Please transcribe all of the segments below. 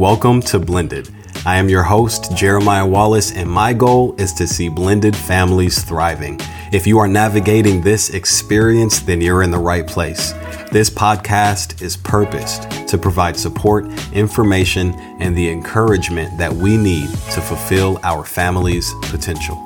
Welcome to Blended. I am your host, Jeremiah Wallace, and my goal is to see blended families thriving. If you are navigating this experience, then you're in the right place. This podcast is purposed to provide support, information, and the encouragement that we need to fulfill our family's potential.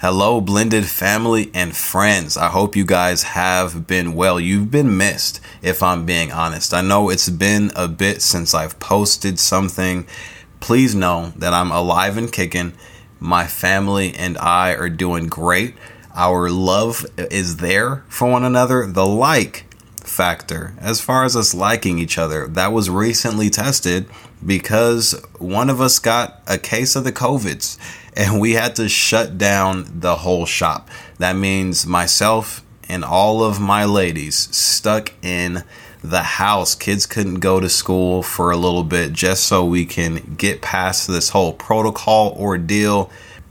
Hello, blended family and friends. I hope you guys have been well. You've been missed, if I'm being honest. I know it's been a bit since I've posted something. Please know that I'm alive and kicking. My family and I are doing great. Our love is there for one another. The like factor, as far as us liking each other, that was recently tested because one of us got a case of the COVIDs and we had to shut down the whole shop. That means myself and all of my ladies stuck in the house. Kids couldn't go to school for a little bit just so we can get past this whole protocol ordeal.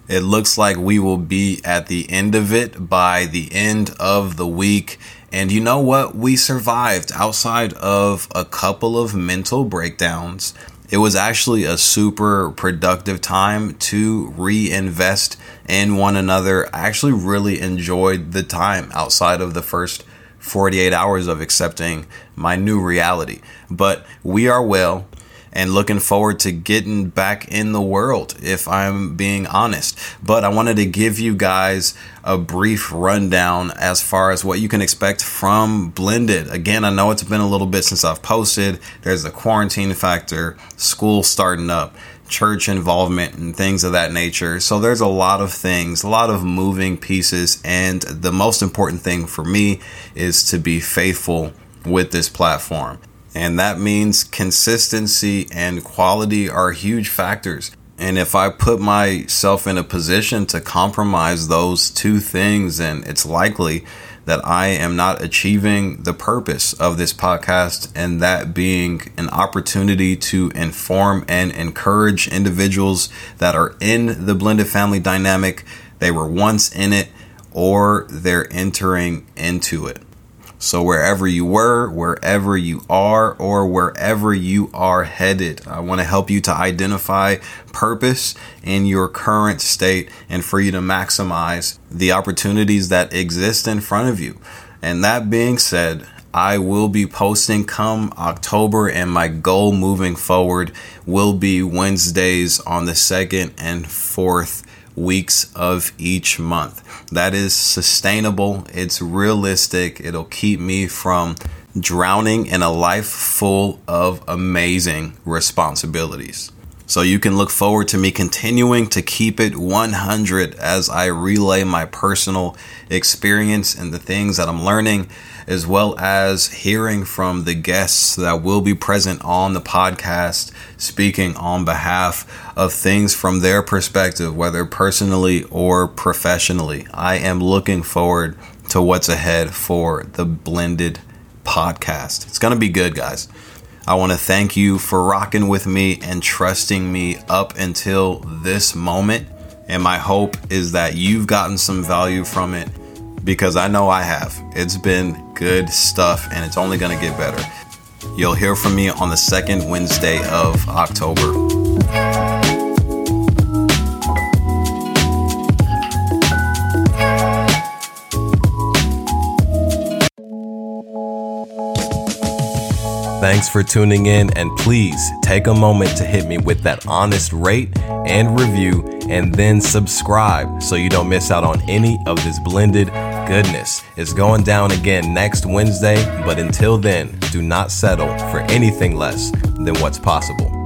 It looks like we will be at the end of it by the end of the week. And you know what? We survived outside of a couple of mental breakdowns it was actually a super productive time to reinvest in one another. I actually really enjoyed the time outside of the first 48 hours of accepting my new reality. But we are well and looking forward to getting back in the world, if I'm being honest. But I wanted to give you guys a brief rundown as far as what you can expect from Blended. Again, I know it's been a little bit since I've posted. There's the quarantine factor, school starting up, church involvement, and things of that nature. So there's a lot of things, a lot of moving pieces. And the most important thing for me is to be faithful with this platform. And that means consistency and quality are huge factors. And if I put myself in a position to compromise those two things, then it's likely that I am not achieving the purpose of this podcast, and that being an opportunity to inform and encourage individuals that are in the blended family dynamic. They were once in it, or they're entering into it. So, wherever you were, wherever you are, or wherever you are headed, I want to help you to identify purpose in your current state and for you to maximize the opportunities that exist in front of you. And that being said, I will be posting come October, and my goal moving forward will be Wednesdays on the second and fourth weeks of each month. That is sustainable, it's realistic, it'll keep me from drowning in a life full of amazing responsibilities. So you can look forward to me continuing to keep it 100 as I relay my personal experience and the things that I'm learning, as well as hearing from the guests that will be present on the podcast, speaking on behalf of things from their perspective, whether personally or professionally. I am looking forward to what's ahead for the blended podcast. It's going to be good, guys. I want to thank you for rocking with me and trusting me up until this moment. And my hope is that you've gotten some value from it because I know I have. It's been good stuff and it's only going to get better. You'll hear from me on the second Wednesday of October. Thanks for tuning in, and please take a moment to hit me with that honest rate and review, and then subscribe so you don't miss out on any of this blended goodness. It's going down again next Wednesday, but until then, do not settle for anything less than what's possible.